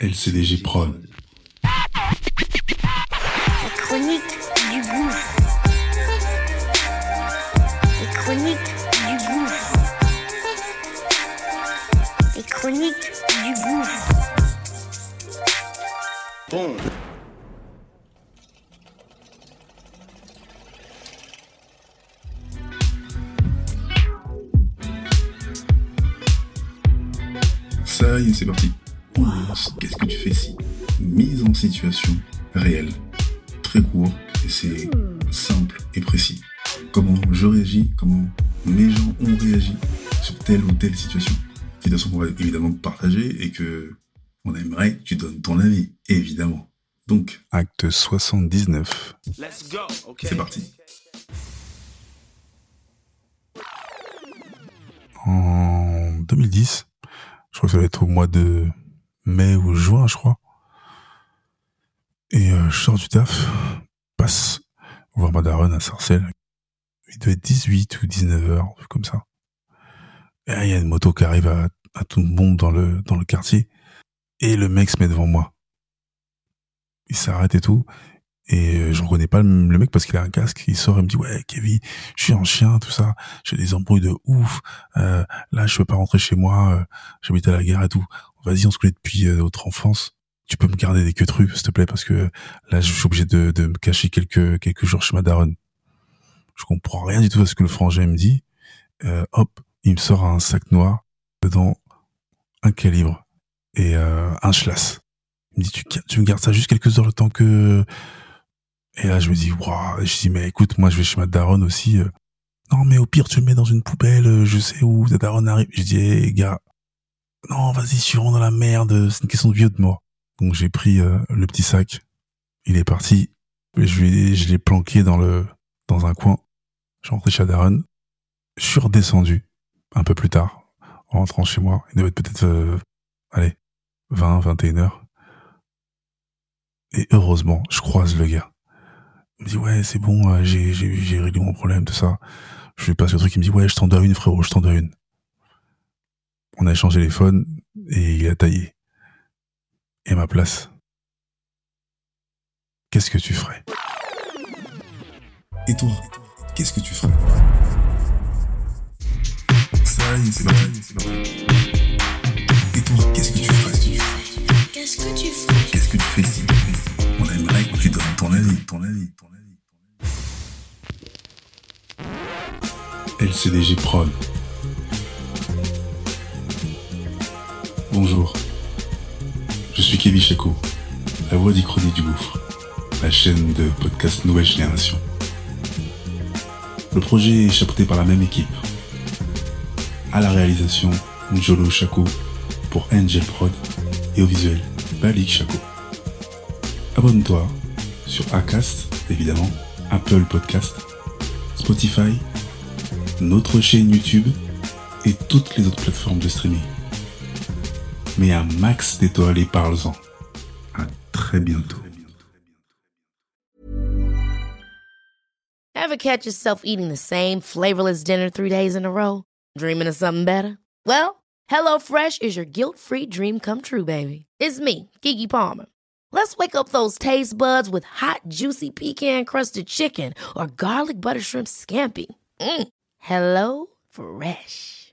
LCDG Prod. La chronique du gouffre. Les chroniques du gouffre. Les chroniques du gouffre. Bon. Ça y est, c'est parti. Qu'est-ce que tu fais si Mise en situation réelle. Très court et c'est simple et précis. Comment je réagis, comment mes gens ont réagi sur telle ou telle situation. Situation qu'on va évidemment partager et que on aimerait que tu donnes ton avis, évidemment. Donc, acte 79. Let's go. Okay. C'est parti. En 2010, je crois que ça va être au mois de mai ou juin, je crois. Et euh, je sors du taf, passe voir ma daronne à Sarcelles. Il doit être 18 ou 19 heures, comme ça. Et il y a une moto qui arrive à, tout le monde dans le, quartier. Et le mec se met devant moi. Il s'arrête et tout. Et euh, je reconnais pas le mec parce qu'il a un casque. Il sort et me dit ouais Kevin, je suis en chien, tout ça. J'ai des embrouilles de ouf. Euh, là, je peux pas rentrer chez moi. J'habite à la gare et tout. Vas-y, on se connaît depuis euh, notre enfance. Tu peux me garder des queues s'il te plaît, parce que là, je suis obligé de, de me cacher quelques quelques jours chez ma daronne. Je comprends rien du tout à ce que le frangin me dit. Euh, hop, il me sort un sac noir dedans un calibre et euh, un schlass. Il me dit tu, tu me gardes ça juste quelques heures le temps que et là je me dis waouh je dis mais écoute moi je vais chez ma daronne aussi euh. non mais au pire tu le mets dans une poubelle euh, je sais où ta daronne arrive je dis hey, gars non vas-y je suis dans la merde c'est une question de vie ou de mort donc j'ai pris euh, le petit sac. Il est parti. Je l'ai planqué dans le dans un coin. Suis rentré chez daronne je suis redescendu un peu plus tard en rentrant chez moi. Il devait être peut-être euh, allez 20 21 heures. Et heureusement je croise le gars. Il me dit ouais c'est bon euh, j'ai j'ai j'ai réglé mon problème tout ça. Je lui passe le truc. Il me dit ouais je t'en dois une frérot je t'en dois une on a échangé les phones et il a taillé. Et à ma place. Qu'est-ce que tu ferais? Et toi? Qu'est-ce que tu ferais? Ça y est c'est parti. Et toi qu'est-ce que tu ferais? Qu'est-ce que tu fais qu'est-ce que tu fais si on aimerait que tu donnes ton avis ton avis ton avis. LCDG Prod. Bonjour. Je suis Kevin Chaco, la voix d'Ichronie du Gouffre, la chaîne de podcast Nouvelle Génération. Le projet est chapeauté par la même équipe. À la réalisation, Njolo Chaco pour Angel Prod et au visuel, Balik Chaco. Abonne-toi sur Acast, évidemment, Apple Podcast, Spotify, notre chaîne YouTube et toutes les autres plateformes de streaming. Mets un max d'étoiles et parle-en. À très bientôt. Ever catch yourself eating the same flavorless dinner three days in a row? Dreaming of something better? Well, HelloFresh is your guilt-free dream come true, baby. It's me, Kiki Palmer. Let's wake up those taste buds with hot, juicy pecan-crusted chicken or garlic butter shrimp scampi. Mm. Hello Fresh.